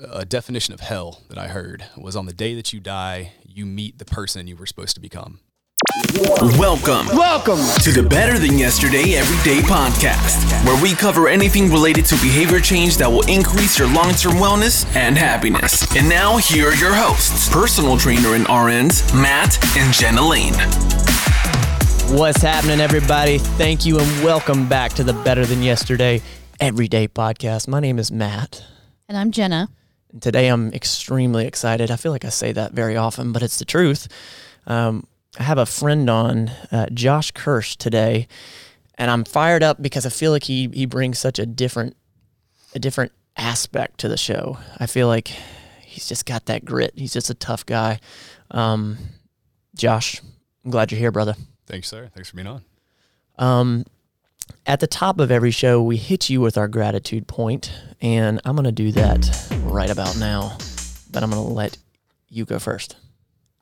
a definition of hell that I heard was on the day that you die, you meet the person you were supposed to become. Welcome. Welcome to the Better Than Yesterday Everyday Podcast, where we cover anything related to behavior change that will increase your long term wellness and happiness. And now, here are your hosts personal trainer and RNs, Matt and Jenna Lane. What's happening, everybody? Thank you and welcome back to the Better Than Yesterday Everyday Podcast. My name is Matt. And I'm Jenna. And today I'm extremely excited. I feel like I say that very often, but it's the truth. Um, I have a friend on, uh, Josh Kersh, today, and I'm fired up because I feel like he he brings such a different a different aspect to the show. I feel like he's just got that grit. He's just a tough guy. Um, Josh, I'm glad you're here, brother. Thanks, sir. Thanks for being on. Um, at the top of every show, we hit you with our gratitude point, and I'm going to do that right about now. But I'm going to let you go first.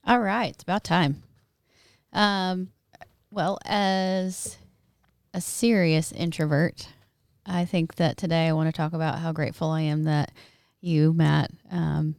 All right, it's about time. Um, well, as a serious introvert, I think that today I want to talk about how grateful I am that you, Matt, um,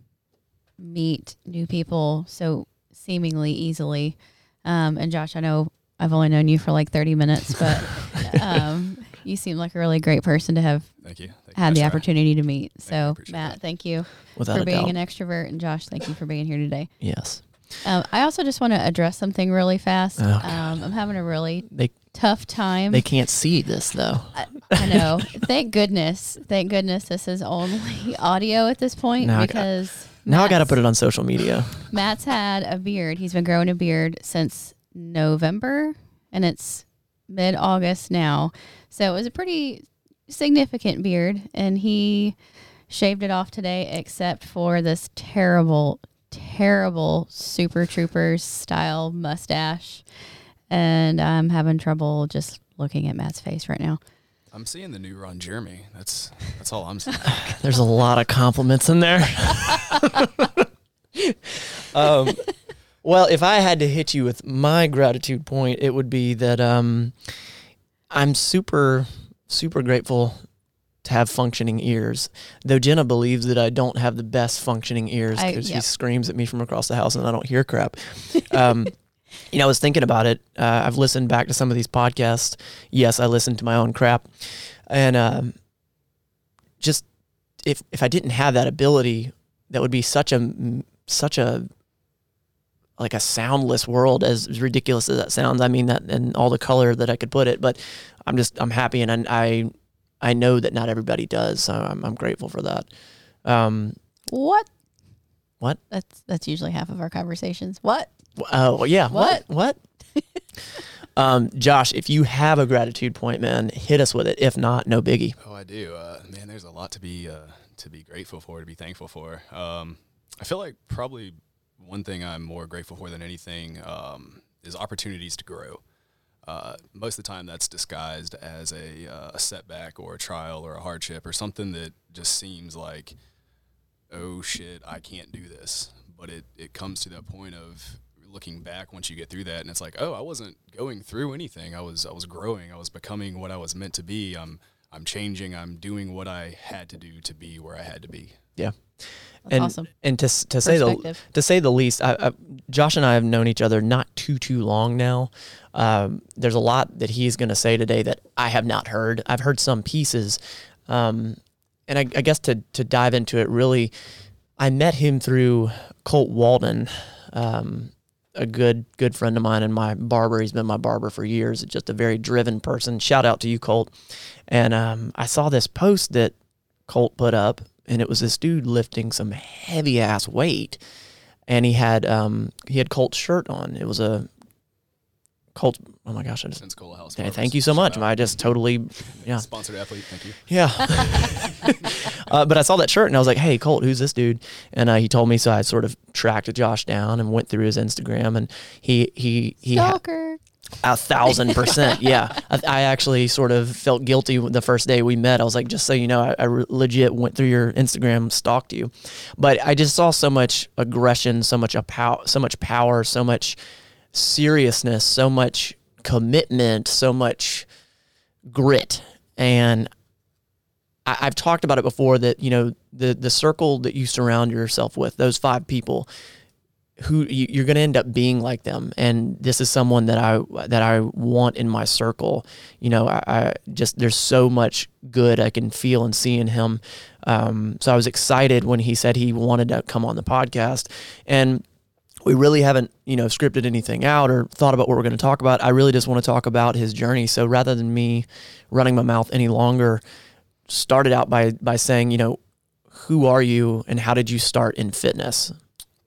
meet new people so seemingly easily. Um, and Josh, I know I've only known you for like 30 minutes, but um, you seem like a really great person to have Thank you. Thank you. had the Nice try. opportunity to meet. you. So, Appreciate Matt, that. thank you Without for being doubt. an extrovert. And Josh, thank you for being here today. yes. Um, I also just want to address something really fast. Oh, um, I'm having a really They tough time. they can't see this though. I know. thank goodness. Thank goodness this is only audio at this point Now I got- because Now I got to put it on social media. Matt's had a beard. He's been growing a beard since November, and it's mid August now. So it was a pretty significant beard, and he shaved it off today, except for this terrible, terrible Super Troopers style mustache. And I'm having trouble just looking at Matt's face right now. I'm seeing the new Ron Jeremy. That's that's all I'm seeing. There's a lot of compliments in there. um, well, if I had to hit you with my gratitude point, it would be that um, I'm super, super grateful to have functioning ears. Though Jenna believes that I don't have the best functioning ears because yep. she screams at me from across the house and I don't hear crap. Um, you know, I was thinking about it. Uh, I've listened back to some of these podcasts. Yes, I listened to my own crap, and um, just if if I didn't have that ability, that would be such a such a like a soundless world. As ridiculous as that sounds, I mean that and all the color that I could put it. But I'm just I'm happy, and I I know that not everybody does, so I'm I'm grateful for that. Um, What? What? That's that's usually half of our conversations. What? Oh yeah. What? What? um, Josh, if you have a gratitude point, man, hit us with it. If not, no biggie. Oh, I do. Uh, man, there's a lot to be uh, to be grateful for, to be thankful for. Um, I feel like probably one thing I'm more grateful for than anything um, is opportunities to grow. Uh, most of the time, that's disguised as a, uh, a setback or a trial or a hardship or something that just seems like, oh shit, I can't do this. But it, it comes to that point of looking back once you get through that, and it's like, oh, I wasn't going through anything. I was I was growing. I was becoming what I was meant to be. I'm I'm changing. I'm doing what I had to do to be where I had to be. Yeah. That's and, awesome. And to to say the to say the least, I, I, Josh and I have known each other not too too long now. Um, there's a lot that he's going to say today that I have not heard. I've heard some pieces, um, and I, I guess to to dive into it really, I met him through Colt Walden, um, a good good friend of mine and my barber. He's been my barber for years. Just a very driven person. Shout out to you, Colt. And um, I saw this post that Colt put up, and it was this dude lifting some heavy ass weight, and he had um he had Colt's shirt on. It was a Colt. Oh my gosh! I just Pensacola House. Hey, thank you so much. out. I just totally yeah Sponsored athlete. Thank you. yeah. uh, but I saw that shirt and I was like, "Hey, Colt, who's this dude?" And uh, he told me, so I sort of tracked Josh down and went through his Instagram, and he he he ha- Stalker. A thousand percent, yeah. I, I actually sort of felt guilty the first day we met. I was like, just so you know, I, I re- legit went through your Instagram, stalked you, but I just saw so much aggression, so much a pow- so much power, so much seriousness, so much commitment, so much grit, and I, I've talked about it before that you know the the circle that you surround yourself with, those five people, who you, you're going to end up being like them. And this is someone that i that i want in my circle. You know i, I just there's so much good i can feel and see in him. Um, so i was excited when he said he wanted to come on the podcast. And we really haven't you know scripted anything out or thought about what we're going to talk about. I really just want to talk about his journey. So rather than me running my mouth any longer started out by by saying you know who are you and how did you start in fitness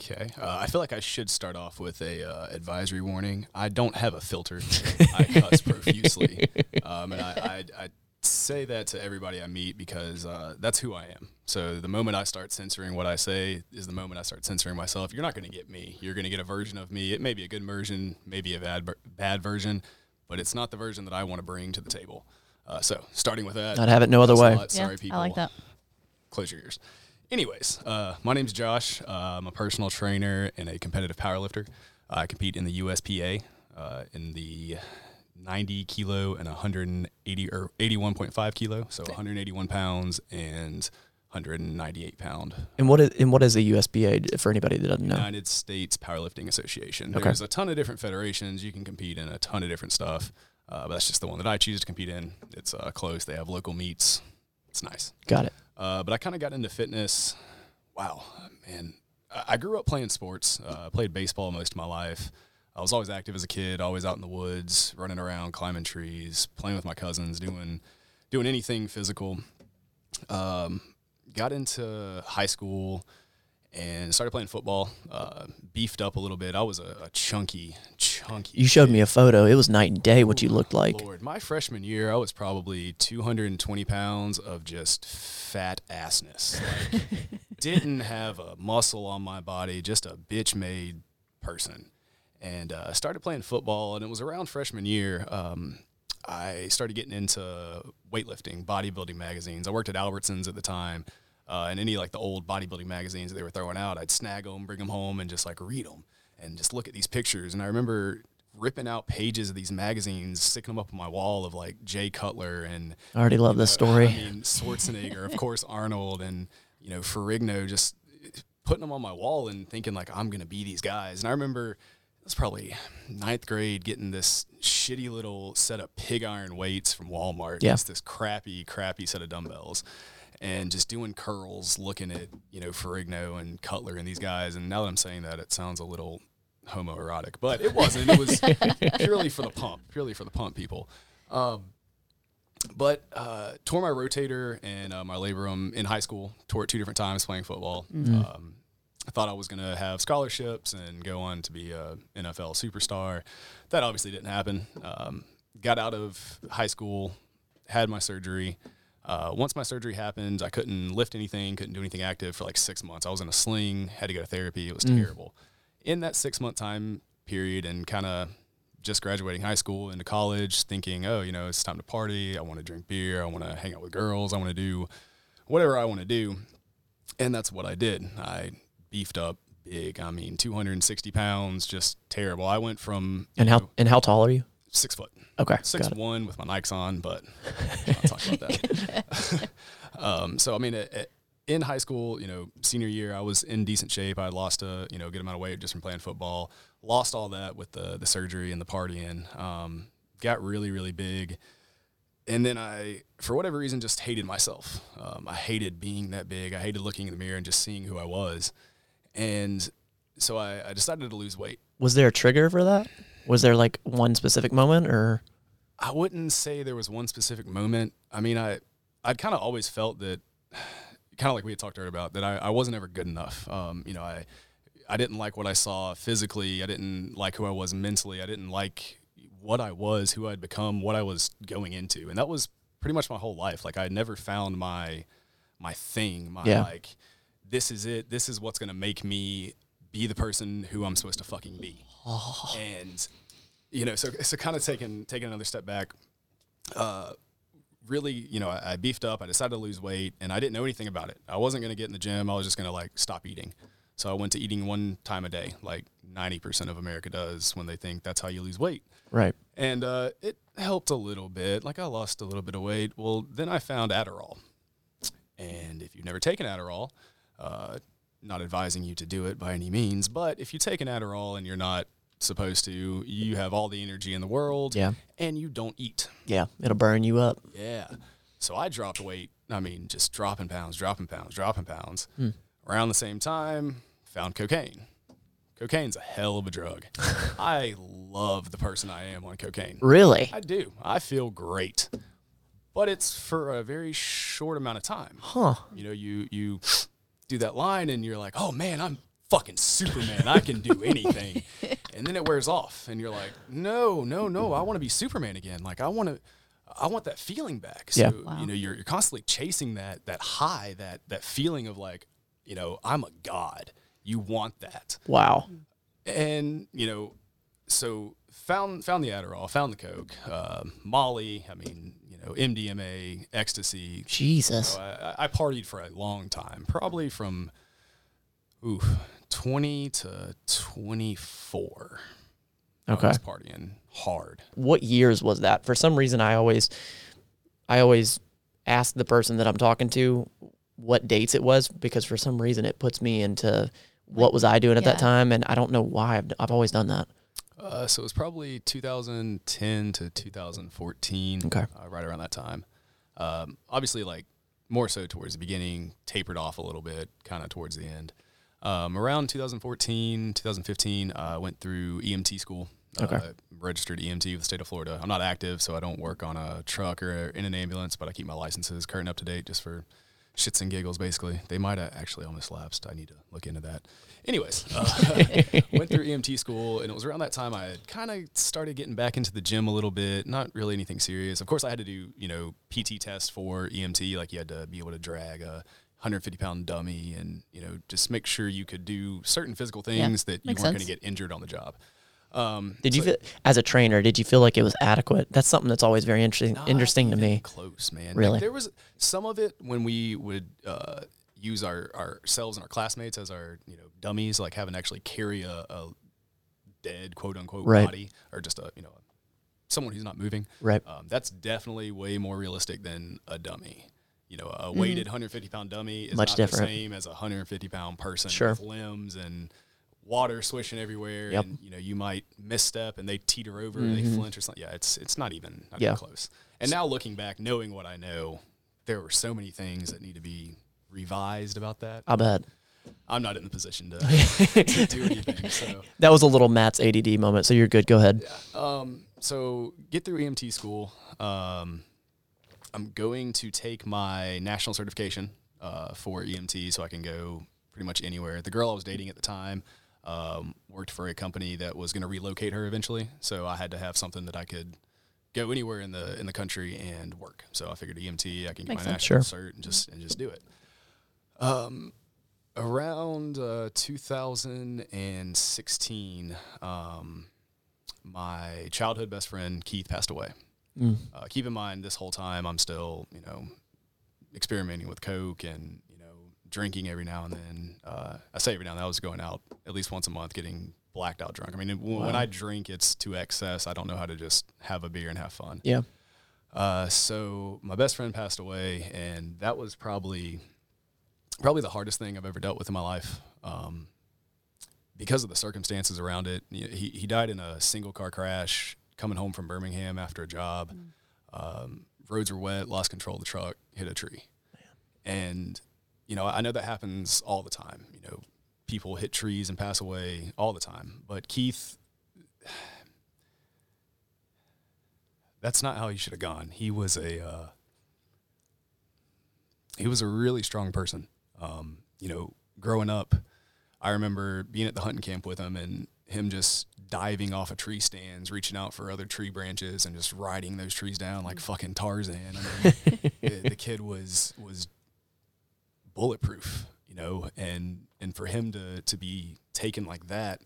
Okay. Uh, I feel like I should start off with a uh, advisory warning. I don't have a filter. I cuss profusely, um, and I, I, I, say that to everybody I meet because uh, that's who I am. So the moment I start censoring what I say is the moment I start censoring myself. You're not going to get me. You're going to get a version of me. It may be a good version, maybe a bad bad version, but it's not the version that I want to bring to the table. Uh, so starting with that, I'd have it no other way. Sorry, people. I like that. Close your ears. Anyways, uh, my name's Josh. Uh, I'm a personal trainer and a competitive powerlifter. I compete in the USPA uh, in the 90 kilo and 180 or 81.5 kilo, so 181 pounds and 198 pound. And what is and what is the USPA for anybody that doesn't know? United States Powerlifting Association. Okay. There's a ton of different federations. You can compete in a ton of different stuff, uh, but that's just the one that I choose to compete in. It's uh, close. They have local meets. It's nice. Got it. Uh, but I kind of got into fitness. Wow, man. I grew up playing sports. Uh, I played baseball most of my life. I was always active as a kid, always out in the woods, running around, climbing trees, playing with my cousins, doing doing anything physical. Um, got into high school and started playing football. Uh, beefed up a little bit. I was a, a chunky, chunky. You showed kid. me a photo. It was night and day what you looked like. Lord, my freshman year, I was probably 220 pounds of just fat assness. Like, didn't have a muscle on my body, just a bitch made person. And uh, I started playing football, and it was around freshman year. Um, I started getting into weightlifting, bodybuilding magazines. I worked at Albertsons at the time, uh, and any like the old bodybuilding magazines that they were throwing out, I'd snag them, bring them home, and just like read them and just look at these pictures. And I remember ripping out pages of these magazines, sticking them up on my wall of like Jay Cutler and I already love this uh, story. I mean, Schwarzenegger, of course, Arnold, and you know Ferrigno, just putting them on my wall and thinking like I'm gonna be these guys. And I remember it was probably ninth grade getting this shitty little set of pig iron weights from Walmart. Yeah. Just this crappy, crappy set of dumbbells. And just doing curls, looking at you know Ferrigno and Cutler and these guys. And now that I'm saying that, it sounds a little homoerotic, but it wasn't. It was purely for the pump, purely for the pump people. Um, but uh, tore my rotator and uh, my labrum in high school. Tore it two different times playing football. Um, I thought I was going to have scholarships and go on to be a NFL superstar. That obviously didn't happen. Um, got out of high school, had my surgery. Uh, once my surgery happened, I couldn't lift anything, couldn't do anything active for like six months. I was in a sling, had to go to therapy. It was terrible. In that six month time period, and kind of just graduating high school into college, thinking, oh, you know, it's time to party. I want to drink beer. I want to hang out with girls. I want to do whatever I want to do. And that's what I did. I beefed up big. I mean, 260 pounds, just terrible. I went from And how know, and how tall are you? Six foot, Okay, six it. one with my Nikes on, but I'm not talking about that. um, so I mean, at, at- in high school, you know, senior year, I was in decent shape. I lost a you know good amount of weight just from playing football. Lost all that with the the surgery and the partying. Um, got really really big, and then I, for whatever reason, just hated myself. Um, I hated being that big. I hated looking in the mirror and just seeing who I was, and so I, I decided to lose weight. Was there a trigger for that? Was there like one specific moment or I wouldn't say there was one specific moment. I mean, I I'd kind of always felt that, kind of like we had talked earlier about, that I, I wasn't ever good enough. Um, you know, I I didn't like what I saw physically. I didn't like who I was mentally. I didn't like what I was, who I'd become, what I was going into, and that was pretty much my whole life. Like I had never found my my thing. My Yeah. like, this is it. This is what's gonna make me be the person who I'm supposed to fucking be. And you know, so so kind of taking taking another step back. Uh, really, you know, I, I beefed up. I decided to lose weight, and I didn't know anything about it. I wasn't going to get in the gym. I was just going to like stop eating. So I went to eating one time a day, like ninety percent of America does when they think that's how you lose weight. right? And uh, it helped a little bit. Like I lost a little bit of weight. Well, then I found Adderall, And if you've never taken Adderall, uh, not advising you to do it by any means, but if you take an Adderall and you're not supposed to, you have all the energy in the world Yeah. and you don't eat. Yeah. It'll burn you up. Yeah. So I dropped weight. I mean, just dropping pounds, dropping pounds, dropping pounds. Hmm. Around the same time, found cocaine. Cocaine's a hell of a drug. I love the person I am on cocaine. Really? I do. I feel great. But it's for a very short amount of time. Huh. You know, you you do that line and you're like, "Oh man, I'm fucking Superman. I can do anything." and then it wears off and you're like, "No, no, no. I want to be Superman again. Like I want to I want that feeling back." So, Yeah. you know, you're you're constantly chasing that that high, that that feeling of like, you know, I'm a god. You want that Wow. and you know, so found found the Adderall, found the Coke, um, Molly. I mean, you know, MDMA, ecstasy. Jesus. So I, I partied for a long time, probably from ooh, twenty to twenty four. Okay. I was partying hard. What years was that? For some reason, I always, I always ask the person that I'm talking to what dates it was because for some reason it puts me into what was I doing at that time, and I don't know why. I've, I've always done that. Uh, so it was probably 2010 to 2014. Okay. Uh, right around that time. Um, obviously, like more so towards the beginning, tapered off a little bit, kind of towards the end. Um, around 2014, 2015, uh, I went through EMT school. Okay. Uh, registered EMT with the state of Florida. I'm not active, so I don't work on a truck or in an ambulance, but I keep my licenses current up to date just for shits and giggles, basically. They might have actually almost lapsed. I need to look into that. Anyways, uh, went through EMT school, and it was around that time I kind of started getting back into the gym a little bit. Not really anything serious. Of course, I had to do you know PT tests for EMT, like you had to be able to drag a 150 pound dummy, and you know just make sure you could do certain physical things that you weren't going to get injured on the job. Um, Did you so- feel, as a trainer, did you feel like it was adequate? That's something that's always very interesting interesting to me. Close, man. Like, Really? there was some of it when we would uh, use our ourselves and our classmates as our you know dummies, like having to actually carry a, a dead quote unquote Right. body or just a you know someone who's not moving. Right. Um, that's definitely way more realistic than a dummy. You know, Mm-hmm. a weighted 150 pound dummy is Much not different. the same as a 150 pound person Sure. with limbs and water swishing everywhere. Yep. Mm-hmm. And you know, you might misstep and they teeter over, and they flinch or something. Yeah, it's it's not even not Yeah. even close. And now looking back, knowing what I know, there were so many things that need to be revised about that. I bet I'm not in the position to, to do anything. So that was a little Matt's ADD moment. So you're good. Go ahead. Yeah. Um, so get through EMT school. Um, I'm going to take my national certification uh, for EMT, so I can go pretty much anywhere. The girl I was dating at the time um, worked for a company that was going to relocate her eventually, so I had to have something that I could go anywhere in the in the country and work. So I figured EMT, I can get Makes my sense. national cert and just and just do it. Um, around uh, 2016, um, my childhood best friend Keith passed away. Uh, keep in mind, this whole time I'm still, you know, experimenting with coke and you know drinking every now and then. Uh, I say every now and then. I was going out at least once a month, getting blacked out drunk. I mean, when, when I drink, it's to excess. I don't know how to just have a beer and have fun. Yeah. Uh, so my best friend passed away, and that was probably probably the hardest thing I've ever dealt with in my life. Um, because of the circumstances around it, he he died in a single car crash coming home from Birmingham after a job. Um, roads were wet, lost control of the truck, hit a tree, and you know I know that happens all the time. You know, people hit trees and pass away all the time, but Keith that's not how he should have gone. He was a uh, he was a really strong person. Um, you know, growing up, I remember being at the hunting camp with him and him just diving off of tree stands, reaching out for other tree branches and just riding those trees down like fucking Tarzan. I mean, the, the kid was was bulletproof, you know, and and for him to to be taken like that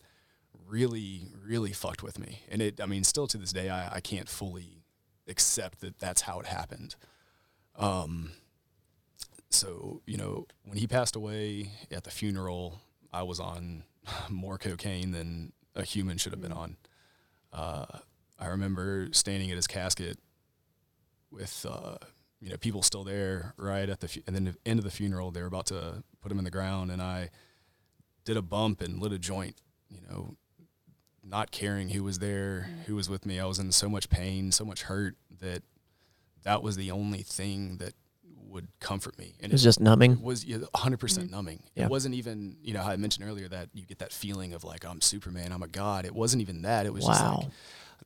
really really fucked with me. And it I mean, still to this day I, I can't fully accept that that's how it happened. Um so, you know, when he passed away at the funeral, I was on more cocaine than a human should have been on. Uh, I remember standing at his casket with, uh, you know, people still there right at the fu- and then the end of the funeral. They were about to put him in the ground, and I did a bump and lit a joint. You know, not caring who was there, who was with me. I was in so much pain, so much hurt that that was the only thing that would comfort me. And It was just numbing. it was yeah, 100% numbing. Yeah. It wasn't even, you know, how I mentioned earlier that you get that feeling of like, I'm Superman, I'm a god. It wasn't even that. It was just Wow. like,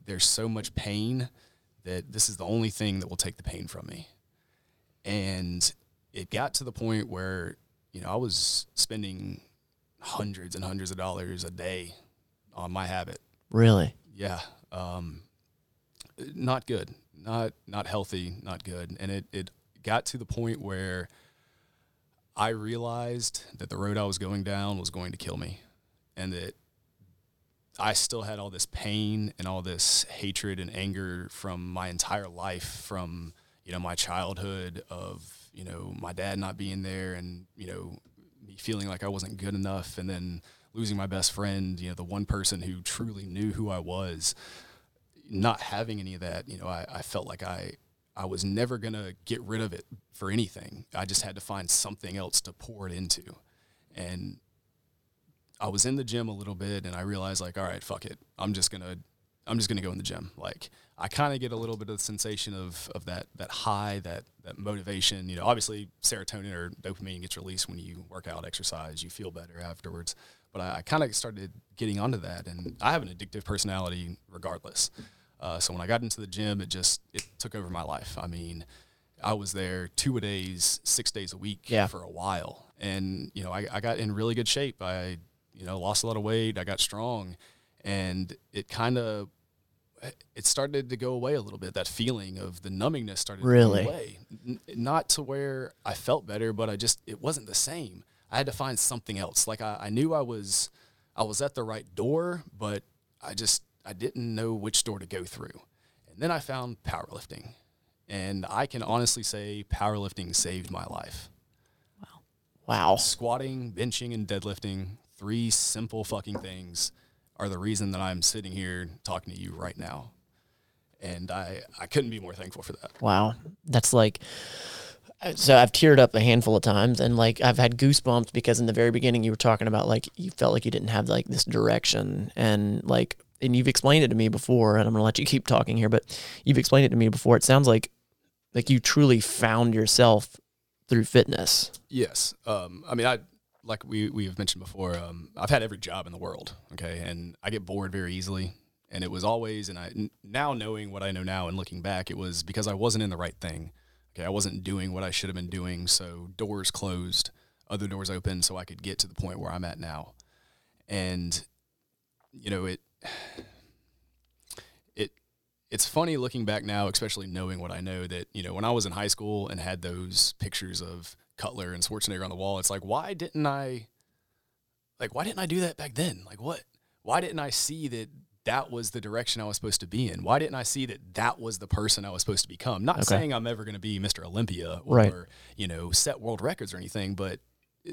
there's so much pain that this is the only thing that will take the pain from me. And it got to the point where, you know, I was spending hundreds and hundreds of dollars a day on my habit. Really? Yeah. Um, not good. Not not healthy. Not good. And it it got to the point where I realized that the road I was going down was going to kill me, and that I still had all this pain and all this hatred and anger from my entire life, from you know my childhood of you know my dad not being there, and you know me feeling like I wasn't good enough, and then losing my best friend, you know the one person who truly knew who I was, not having any of that, you know I, I felt like I I was never gonna get rid of it for anything. I just had to find something else to pour it into, and I was in the gym a little bit and I realized like, all right, fuck it. I'm just gonna I'm just gonna go in the gym. Like I kind of get a little bit of the sensation of of that that high, that that motivation. You know, obviously serotonin or dopamine gets released when you work out, exercise, you feel better afterwards. But I, I kind of started getting onto that, and I have an addictive personality regardless. Uh, so when I got into the gym, it just it took over my life. I mean, I was there two a days, six days a week Yeah. for a while, and you know I, I got in really good shape. I you know lost a lot of weight. I got strong, and it kind of it started to go away a little bit. That feeling of the numbingness started Really? to go away. N- not to where I felt better, but I just it wasn't the same. I had to find something else. Like I, I knew I was I was at the right door, but I just I didn't know which door to go through. And then I found powerlifting. And I can honestly say powerlifting saved my life. Wow. Squatting, benching, and deadlifting, three simple fucking things, are the reason that I'm sitting here talking to you right now. And I, I couldn't be more thankful for that. Wow. That's like so I've teared up a handful of times and like I've had goosebumps because in the very beginning you were talking about like you felt like you didn't have like this direction and like and you've explained it to me before and I'm going to let you keep talking here but you've explained it to me before it sounds like like you truly found yourself through fitness. Yes. Um, I mean, I like we we have mentioned before. Um, I've had every job in the world. Okay, and I get bored very easily. And it was always, and I now knowing what I know now and looking back, it was because I wasn't in the right thing. Okay, I wasn't doing what I should have been doing. So doors closed, other doors open, so I could get to the point where I'm at now. And you know it. It it's funny looking back now, especially knowing what I know that, you know, when I was in high school and had those pictures of Cutler and Schwarzenegger on the wall, it's like, why didn't I, like, why didn't I do that back then? Like, what? Why didn't I see that that was the direction I was supposed to be in? Why didn't I see that that was the person I was supposed to become? Not Okay. saying I'm ever going to be Mr. Olympia or, Right. you know, set world records or anything, but uh,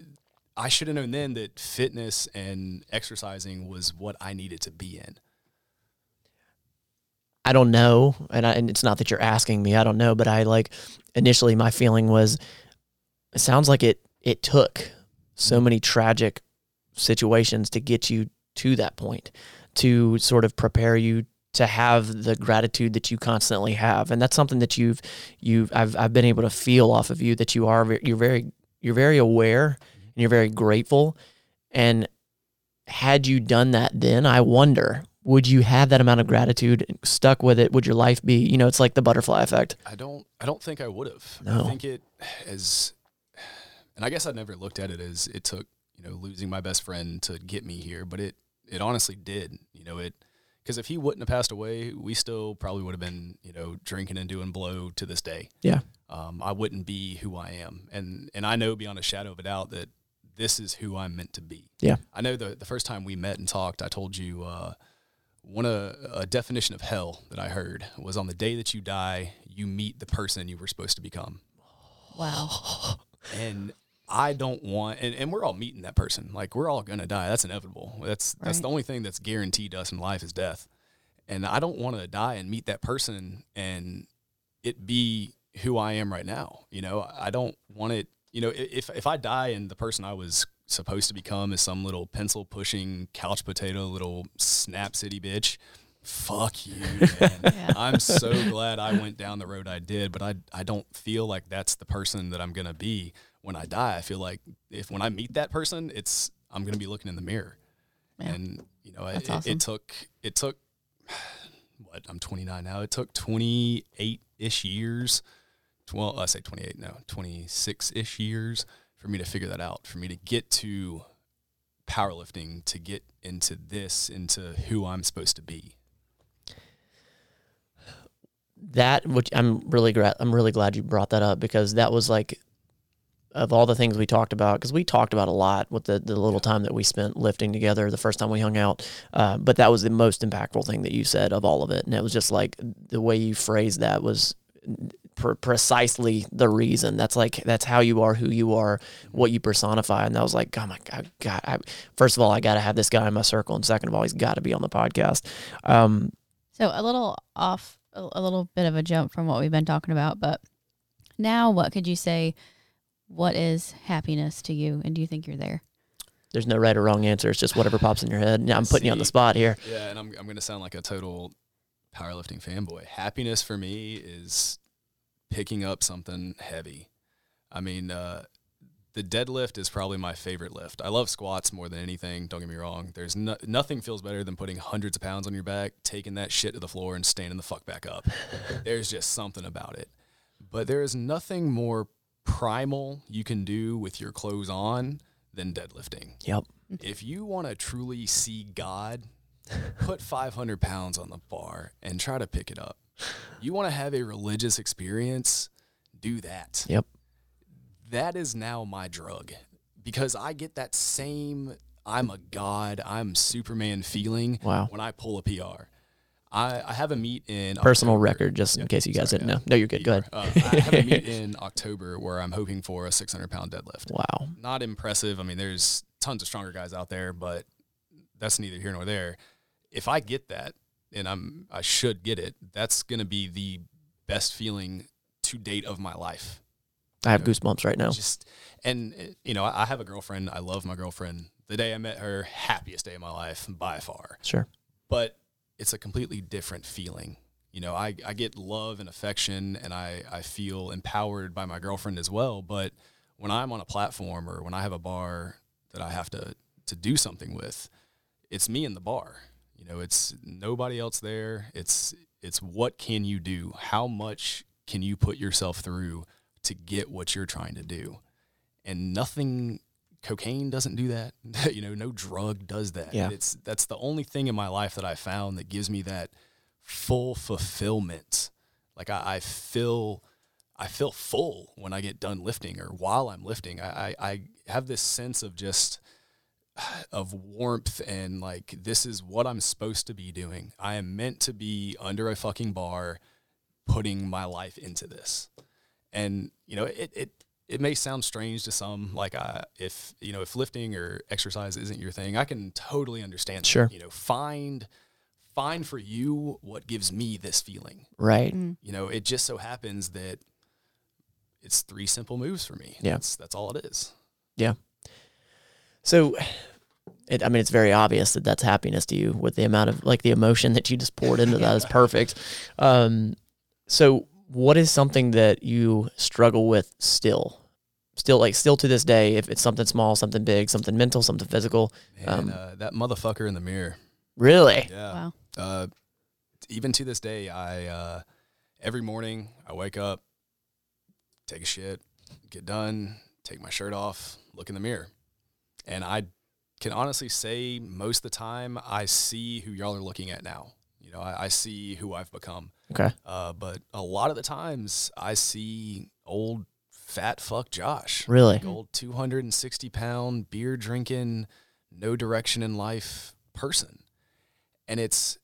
I should have known then that fitness and exercising was what I needed to be in. I don't know, and I, and it's not that you're asking me. I don't know, but I like initially my feeling was it sounds like it it took so mm-hmm. many tragic situations to get you to that point to sort of prepare you to have the gratitude that you constantly have and that's something that you've you've I've I've been able to feel off of you that you are you're very you're very aware and you're very grateful and had you done that then I wonder would you have that amount of gratitude stuck with it would your life be you know it's like the butterfly effect I don't I don't think I would have. No. I think it as and I guess I never looked at it as it took, you know, losing my best friend to get me here, but it it honestly did. You know, it because if he wouldn't have passed away, we still probably would have been, you know, drinking and doing blow to this day. yeah Um, I wouldn't be who I am. And and I know beyond a shadow of a doubt that this is who I'm meant to be. Yeah. I know the the first time we met and talked, I told you uh, one a, a definition of hell that I heard was on the day that you die, you meet the person you were supposed to become. Wow. And I don't want, and, and we're all meeting that person. Like we're all gonna die. That's inevitable. That's that's the only thing that's guaranteed to us in life is death. And I don't want to die and meet that person and it be who I am right now. You know, I don't want it. You know, if if I die and the person I was supposed to become is some little pencil pushing couch potato little snap city bitch, fuck you, man. I'm so glad I went down the road I did, but I I don't feel like that's the person that I'm gonna be when I die. I feel like if when I meet that person, it's I'm gonna be looking in the mirror, Yeah. and you know, it, That's it, it took it took what I'm 29 now. It took 28 ish years. Well, I say 28, no, 26 ish years for me to figure that out, for me to get to powerlifting, to get into this, into who I'm supposed to be. that which I'm really glad I'm really glad you brought that up because that was like of all the things we talked about because we talked about a lot with the, the little time that we spent lifting together the first time we hung out uh, but that was the most impactful thing that you said of all of it and it was just like the way you phrased that was pr- precisely the reason that's like that's how you are who you are what you personify and I was like oh my god, god I, first of all i gotta have this guy in my circle and second of all he's got to be on the podcast um, So a little off, a, a little bit of a jump from what we've been talking about, but now what could you say? What is happiness to you, and do you think you're there? There's no right or wrong answer. It's just whatever pops in your head. Now I'm putting you on the spot here. Yeah, and I'm I'm gonna sound like a total powerlifting fanboy. Happiness for me is picking up something heavy. I mean, uh, the deadlift is probably my favorite lift. I love squats more than anything. Don't get me wrong. There's no, nothing feels better than putting hundreds of pounds on your back, taking that shit to the floor, and standing the fuck back up. There's just something about it. But there is nothing more primal you can do with your clothes on than deadlifting Yep. if you want to truly see God, put 500 pounds on the bar and try to pick it up. You want to have a religious experience, do that. Yep. That is now my drug because I get that same I'm a god, I'm Superman feeling Wow. when I pull a PR. I, I have a meet in Personal October. record, just in case you guys Sorry, didn't yeah. know. No, you're good. Go ahead. Uh, I have a meet in October where I'm hoping for a 600 pound deadlift Wow. not impressive. I mean, there's tons of stronger guys out there, but that's neither here nor there. If I get that, and I'm I should get it, that's gonna be the best feeling to date of my life. I have goosebumps right now. Just and you know, I have a girlfriend. I love my girlfriend. The day I met her, happiest day of my life by far. Sure. But it's a completely different feeling. You know, I, I get love and affection and I, I feel empowered by my girlfriend as well. But when I'm on a platform or when I have a bar that I have to, to do something with, it's me and the bar. You know, it's nobody else there. It's it's what can you do? How much can you put yourself through to get what you're trying to do? And nothing cocaine doesn't do that. you know, no drug does that. Yeah. It's that's the only thing in my life that I found that gives me that full fulfillment. Like I, I feel I feel full when I get done lifting or while I'm lifting. I, I, I have this sense of just of warmth and like this is what I'm supposed to be doing. I am meant to be under a fucking bar putting my life into this. And you know, it it it may sound strange to some like I if you know if lifting or exercise isn't your thing, I can totally understand. that. Sure. You know, find find for you what gives me this feeling. Right. Mm. You know, it just so happens that it's three simple moves for me. Yeah. That's that's all it is. Yeah. So, it, I mean, it's very obvious that that's happiness to you with the amount of like the emotion that you just poured into that is perfect. Um, so, what is something that you struggle with still? Still, like, still to this day, if it's something small, something big, something mental, something physical. And Um, uh, that motherfucker in the mirror. Really? Yeah. Wow. Uh, even to this day, I uh, every morning I wake up, take a shit, get done, take my shirt off, look in the mirror, and I can honestly say most of the time I see who y'all are looking at now. You know, I, I see who I've become. Okay. Uh, but a lot of the times I see old fat fuck Josh. Really? Like old 260 pound beer drinking, no direction in life person. And it's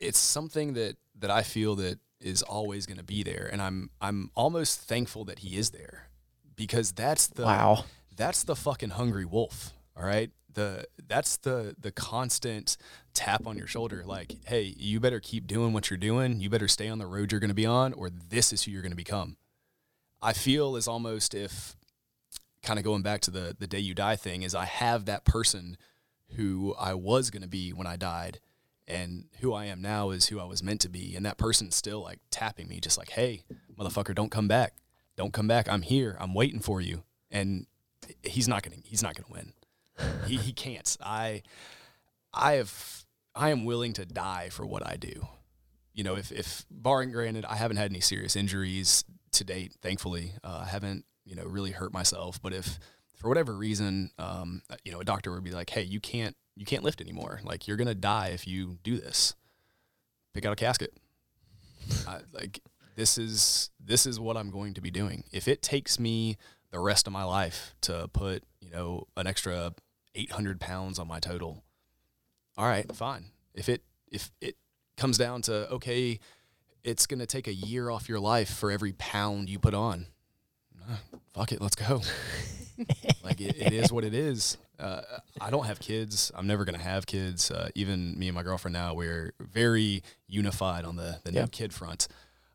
it's something that that I feel that is always going to be there and I'm I'm almost thankful that he is there because that's the Wow. That's the fucking hungry wolf. All right. the that's the the constant tap on your shoulder like hey you better keep doing what you're doing. You better stay on the road you're going to be on or this is who you're going to become. I feel is almost if kind of going back to the the day you die thing is i have that person who i was going to be when i died and who i am now is who i was meant to be and that person's still like tapping me just like hey motherfucker don't come back. Don't come back. I'm here. I'm waiting for you. And he's not to he's not to win he, he can't. I I have I am willing to die for what I do. You know, if if barring granted, I haven't had any serious injuries to date. Thankfully, uh, I haven't you know really hurt myself. But if for whatever reason, um, you know, a doctor would be like, "Hey, you can't you can't lift anymore. Like you're gonna die if you do this. Pick out a casket." I, like this is this is what I'm going to be doing. If it takes me the rest of my life to put you know an extra 800 pounds on my total. All right fine. If it if it comes down to okay it's going to take a year off your life for every pound you put on uh, fuck it let's go. Like it, it is what it is. Uh, i don't have kids. I'm never going to have kids. Uh, even me and my girlfriend now we're very unified on the, the yeah. new kid front.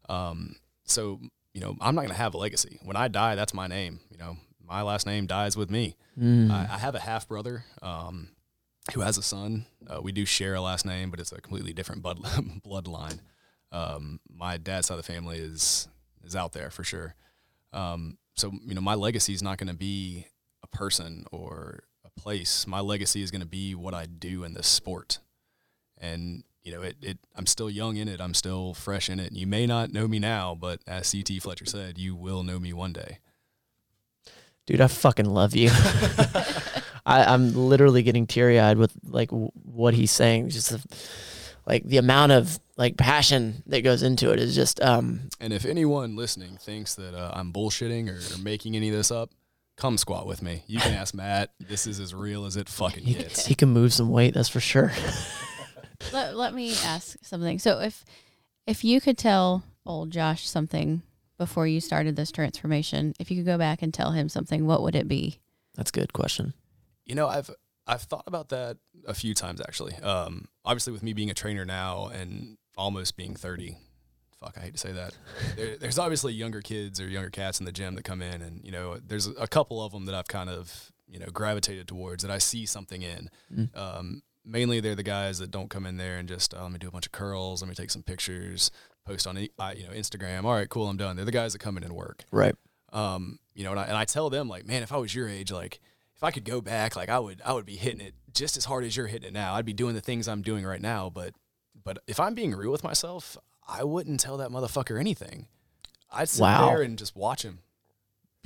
Um, so you know, I'm not going to have a legacy. When I die, that's my name. You know, my last name dies with me. Mm. I, I, have a half brother um, who has a son. Uh, we do share a last name, but it's a completely different blood, bloodline. Um, my dad's side of the family is is out there for sure. Um, so you know, my legacy is not going to be a person or a place. My legacy is going to be what I do in this sport. And you know, it, it, I'm still young in it. I'm still fresh in it. You may not know me now, but as CT Fletcher said, you will know me one day. Dude, I fucking love you. I, am literally getting teary eyed with like w- what he's saying. Just the, like the amount of like passion that goes into it is just. um And if anyone listening thinks that uh, I'm bullshitting or, or making any of this up, come squat with me. You can ask Matt. This is as real as it fucking gets. He can move some weight, that's for sure let, let me ask something. So if if you could tell old Josh something before you started this transformation, if you could go back and tell him something, what would it be? That's a good question. You know, I've I've thought about that a few times actually. Um, obviously, with me being a trainer now and almost being thirty, fuck, I hate to say that. there, there's obviously younger kids or younger cats in the gym that come in, and you know, there's a couple of them that I've kind of you know gravitated towards that I see something in. Mm. Um, mainly they're the guys that don't come in there and just oh, let me do a bunch of curls, let me take some pictures, post on you know Instagram. All right, cool, I'm done. They're the guys that come in and work. Right. Um, you know, and I, and I tell them like, man, if I was your age, like if I could go back, like I would I would be hitting it just as hard as you're hitting it now. I'd be doing the things I'm doing right now, but but if I'm being real with myself, I wouldn't tell that motherfucker anything. I'd sit wow. there and just watch him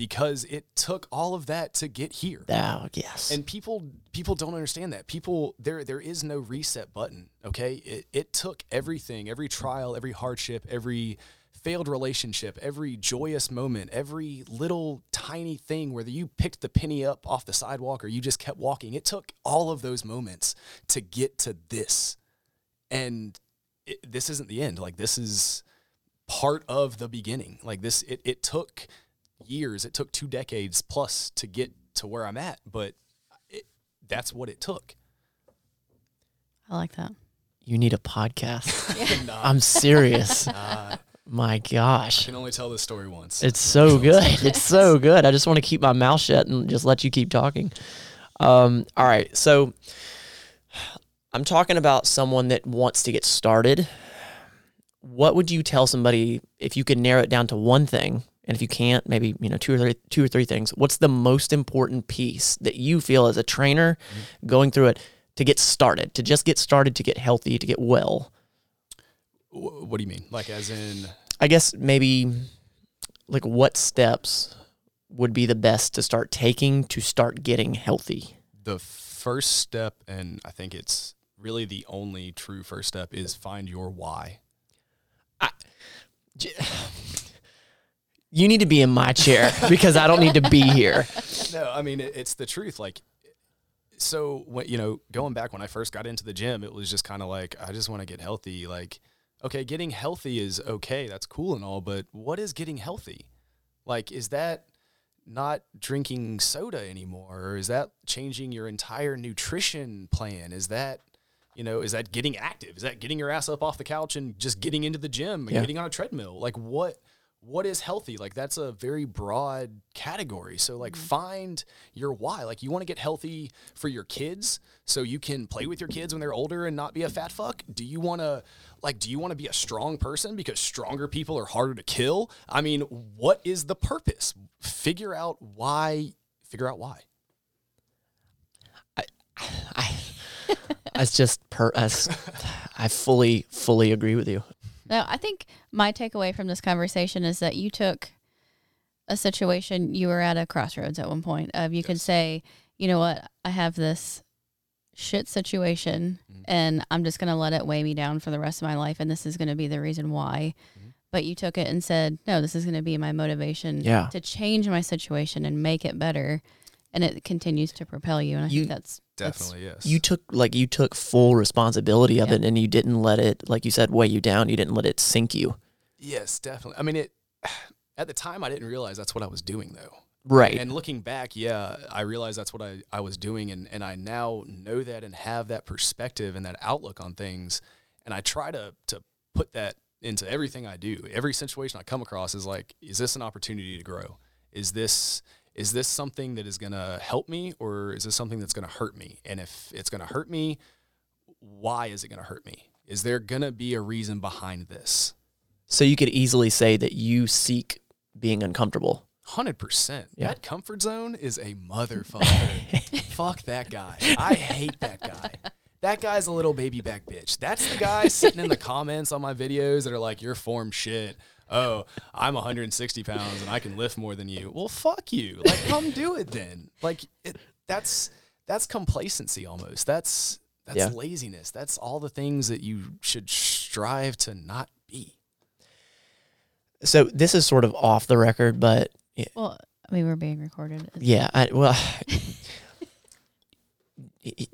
because it took all of that to get here. Oh, yes. And people people don't understand that. People there there is no reset button, okay? It it took everything, every trial, every hardship, every failed relationship, every joyous moment, every little tiny thing whether you picked the penny up off the sidewalk or you just kept walking. It took all of those moments to get to this. And it, this isn't the end. Like this is part of the beginning. Like this it it took years. It took two decades plus to get to where I'm at, but it, that's what it took. I like that. You need a podcast. nah. I'm serious. Nah. My gosh. I can only tell this story once. It's so good. It's so good. I just want to keep my mouth shut and just let you keep talking. Um, all right. So I'm talking about someone that wants to get started. What would you tell somebody if you could narrow it down to one thing and if you can't, maybe you know two or three, two or three things. What's the most important piece that you feel as a trainer mm-hmm. going through it to get started, to just get started, to get healthy, to get well? What do you mean? Like as in? I guess maybe like what steps would be the best to start taking to start getting healthy? The first step, and I think it's really the only true first step, is find your why. I, you need to be in my chair because I don't need to be here. No, I mean it, it's the truth. Like, so when you know, going back when I first got into the gym, it was just kind of like I just want to get healthy. Like, okay, getting healthy is okay, that's cool and all, but what is getting healthy? Like, is that not drinking soda anymore? Or is that changing your entire nutrition plan? Is that you know, is that getting active? Is that getting your ass up off the couch and just getting into the gym and Yeah. getting on a treadmill? Like what what is healthy? Like that's a very broad category. So like mm-hmm. find your why. Like you want to get healthy for your kids so you can play with your kids when they're older and not be a fat fuck? Do you want to like do you want to be a strong person because stronger people are harder to kill? I mean, what is the purpose? Figure out why figure out why. I, I it's just per, as, I fully, fully agree with you. No, I think my takeaway from this conversation is that you took a situation, you were at a crossroads at one point of you could say, you know what, I have this shit situation Mm-hmm. and I'm just going to let it weigh me down for the rest of my life. And this is going to be the reason why. Mm-hmm. But you took it and said, no, this is going to be my motivation Yeah. to change my situation and make it better. And it continues to propel you. And I You- think that's- Definitely, yes. You took like you took full responsibility of Yeah. it, and you didn't let it, like you said, weigh you down. You didn't let it sink you. Yes, definitely. I mean, it at the time I didn't realize that's what I was doing though. Right. And looking back, yeah, I realized that's what I, I was doing and, and I now know that and have that perspective and that outlook on things. And I try to to put that into everything I do. Every situation I come across is like, is this an opportunity to grow? Is this is this something that is gonna help me or is this something that's gonna hurt me? And if it's gonna hurt me, why is it gonna hurt me? Is there gonna be a reason behind this? so you could easily say that you seek being uncomfortable. Hundred percent. Yeah. That comfort zone is a motherfucker. Fuck that guy. I hate that guy. That guy's a little baby back bitch. That's the guy sitting in the comments on my videos that are like, "You're form shit." Oh, I'm 160 pounds and I can lift more than you. Well, fuck you. Like, come do it then. Like, it, that's that's complacency almost. That's that's Yeah. laziness. That's all the things that you should strive to not be. So this is sort of off the record, but well, I mean, we're being recorded. Yeah, I, well,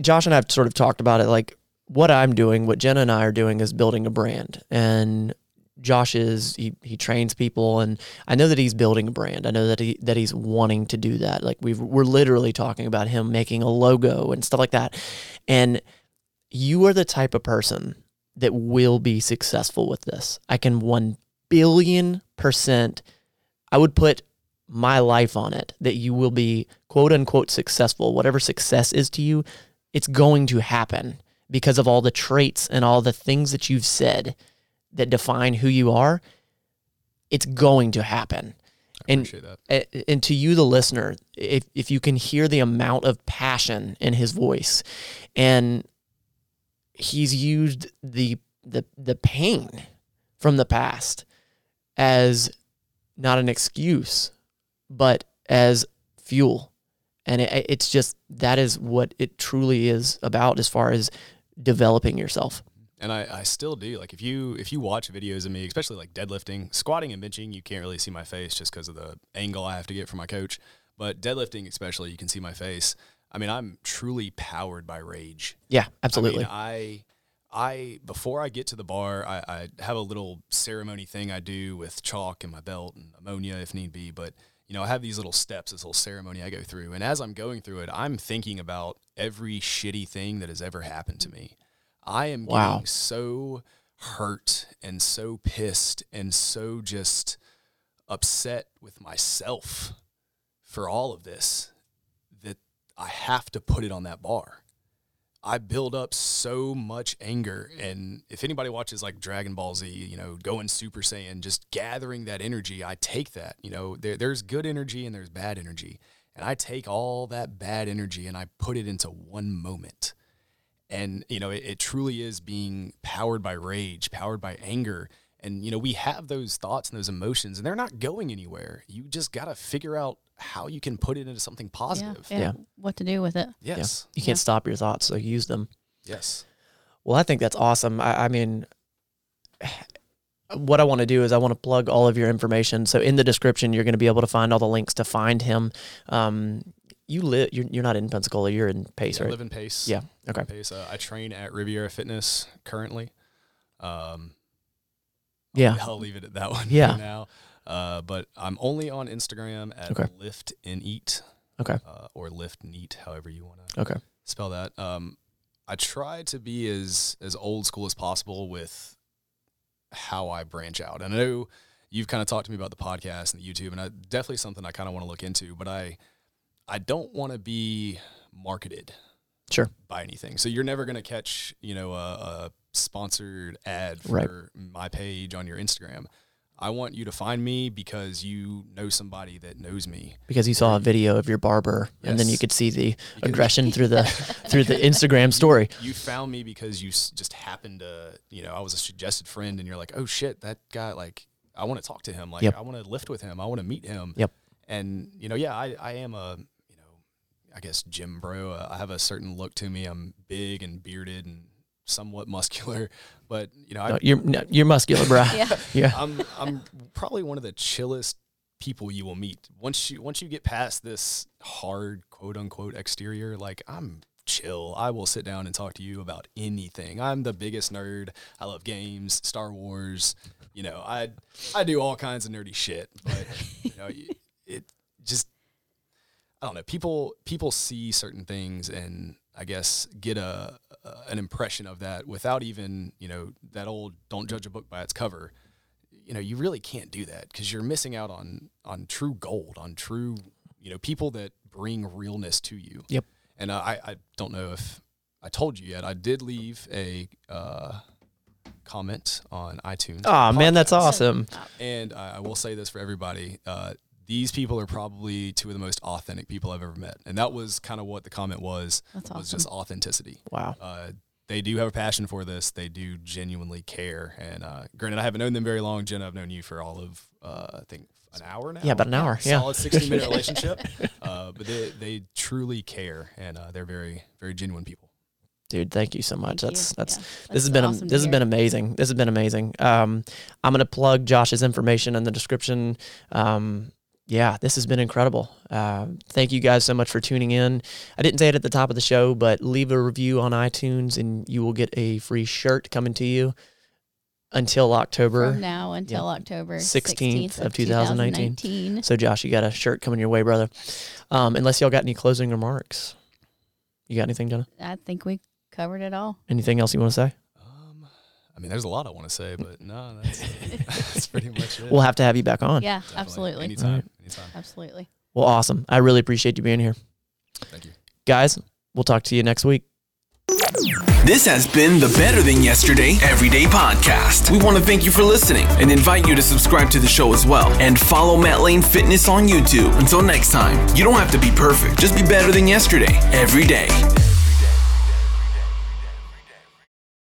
Josh and I have sort of talked about it. Like what I'm doing, what Jenna and I are doing, is building a brand. And Josh is he he trains people, and I know that he's building a brand. I know that he that he's wanting to do that. Like we've we're literally talking about him making a logo and stuff like that. And you are the type of person that will be successful with this. I can one billion percent. I would put my life on it that you will be quote unquote successful. Whatever success is to you, it's going to happen because of all the traits and all the things that you've said that define who you are. It's going to happen. I And- appreciate that. Eh, and to you, the listener, if, if you can hear the amount of passion in his voice, and he's used the the the pain from the past as not an excuse, but as fuel, and it, it's just that is what it truly is about as far as developing yourself. And I, I still do. Like if you if you watch videos of me, especially like deadlifting, squatting and benching, you can't really see my face just because of the angle I have to get from my coach. But deadlifting especially, you can see my face. I mean, I'm truly powered by rage. Yeah, absolutely. I mean, I, I before I get to the bar, I, I have a little ceremony thing I do with chalk and my belt and ammonia if need be. But you know, I have these little steps, this little ceremony I go through, and as I'm going through it, I'm thinking about every shitty thing that has ever happened to me. I am Wow. getting so hurt and so pissed and so just upset with myself for all of this that I have to put it on that bar. I build up so much anger. And if anybody watches like Dragon Ball Z, you know, going Super Saiyan, just gathering that energy, I take that. You know, there, there's good energy and there's bad energy. And I take all that bad energy and I put it into one moment. And, you know, it, it truly is being powered by rage, powered by anger. And, you know, we have those thoughts and those emotions and they're not going anywhere. You just got to figure out how you can put it into something positive. yeah, Yeah. What to do with it? Yeah. Yes. You can't stop your thoughts, so use them. Yes. Well, I think that's awesome. I, I mean, what I want to do is I want to plug all of your information. So in the description, you're going to be able to find all the links to find him. Um, you live. You're, you're not in Pensacola. You're in Pace, I right? live in Pace. Yeah. Okay. Pace. Uh, I train at Riviera Fitness currently. Um, Yeah. I'll leave it at that one Yeah. for now. Uh, but I'm only on Instagram at Okay. lift and eat Okay. uh, or lift neat, however you want to Okay. spell that. Um, I try to be as as old school as possible with how I branch out. And I know you've kind of talked to me about the podcast and the YouTube, and I, definitely something I kind of want to look into. But I I don't want to be marketed Sure. by anything. So you're never going to catch, you know, a, a sponsored ad for Right. my page on your Instagram. I want you to find me because you know somebody that knows me. Because you saw a video of your barber, and then you could see the aggression through the through the Instagram story. You found me because you just happened to, you know, I was a suggested friend and you're like, "Oh shit, that guy like I want to talk to him. Like Yep. I want to lift with him. I want to meet him." Yep. And you know, yeah, I I am a, you I guess gym bro. Uh, I have a certain look to me. I'm big and bearded and somewhat muscular, but you know, I you're no, you're muscular, bro. Yeah. yeah. I'm I'm probably one of the chillest people you will meet. Once you once you get past this hard quote unquote exterior, like I'm chill. I will sit down and talk to you about anything. I'm the biggest nerd. I love games, Star Wars. You know, I I do all kinds of nerdy shit, but you know, it, it just I don't know. People people see certain things and I guess get a, a an impression of that without even you know that old "don't judge a book by its cover." You know, you really can't do that because you're missing out on on true gold, on true you know people that bring realness to you. Yep. And uh, I I don't know if I told you yet. I did leave a uh, comment on iTunes. Oh man, that's awesome. And I I will say this for everybody: uh, these people are probably two of the most authentic people I've ever met, and that was kind of what the comment was. That's awesome. was just authenticity. Wow. Uh, they do have a passion for this. They do genuinely care. And uh, granted, I haven't known them very long. Jenna, I've known you for all of uh, I think an hour now. Yeah, about an hour. Yeah. Solid sixty minute relationship. Uh, but they they truly care, and uh, they're very very genuine people. Dude, thank you so much. Thank that's you. that's Yeah, this that's has been awesome this has been amazing. This has been amazing. Um, I'm gonna plug Josh's information in the description. Um, yeah, this has been incredible. Uh, thank you guys so much for tuning in. I didn't say it at the top of the show, but leave a review on iTunes and you will get a free shirt coming to you until October. From now until October 16th 16th, of 2019. So, Josh, you got a shirt coming your way, brother. Um, unless y'all got any closing remarks. You got anything, Jenna? I think we covered it all. Anything else you want to say? Um, I mean, there's a lot I want to say, but no, that's, that's pretty much it. We'll have to have you back on. Yeah, Definitely. absolutely. Anytime. Alright. Anytime. Absolutely. Well, awesome. I really appreciate you being here. Thank you. Guys, we'll talk to you next week. This has been the Better Than Yesterday Everyday Podcast. We want to thank you for listening and invite you to subscribe to the show as well and follow Matt Lane Fitness on YouTube. Until next time, you don't have to be perfect, just be better than yesterday every day.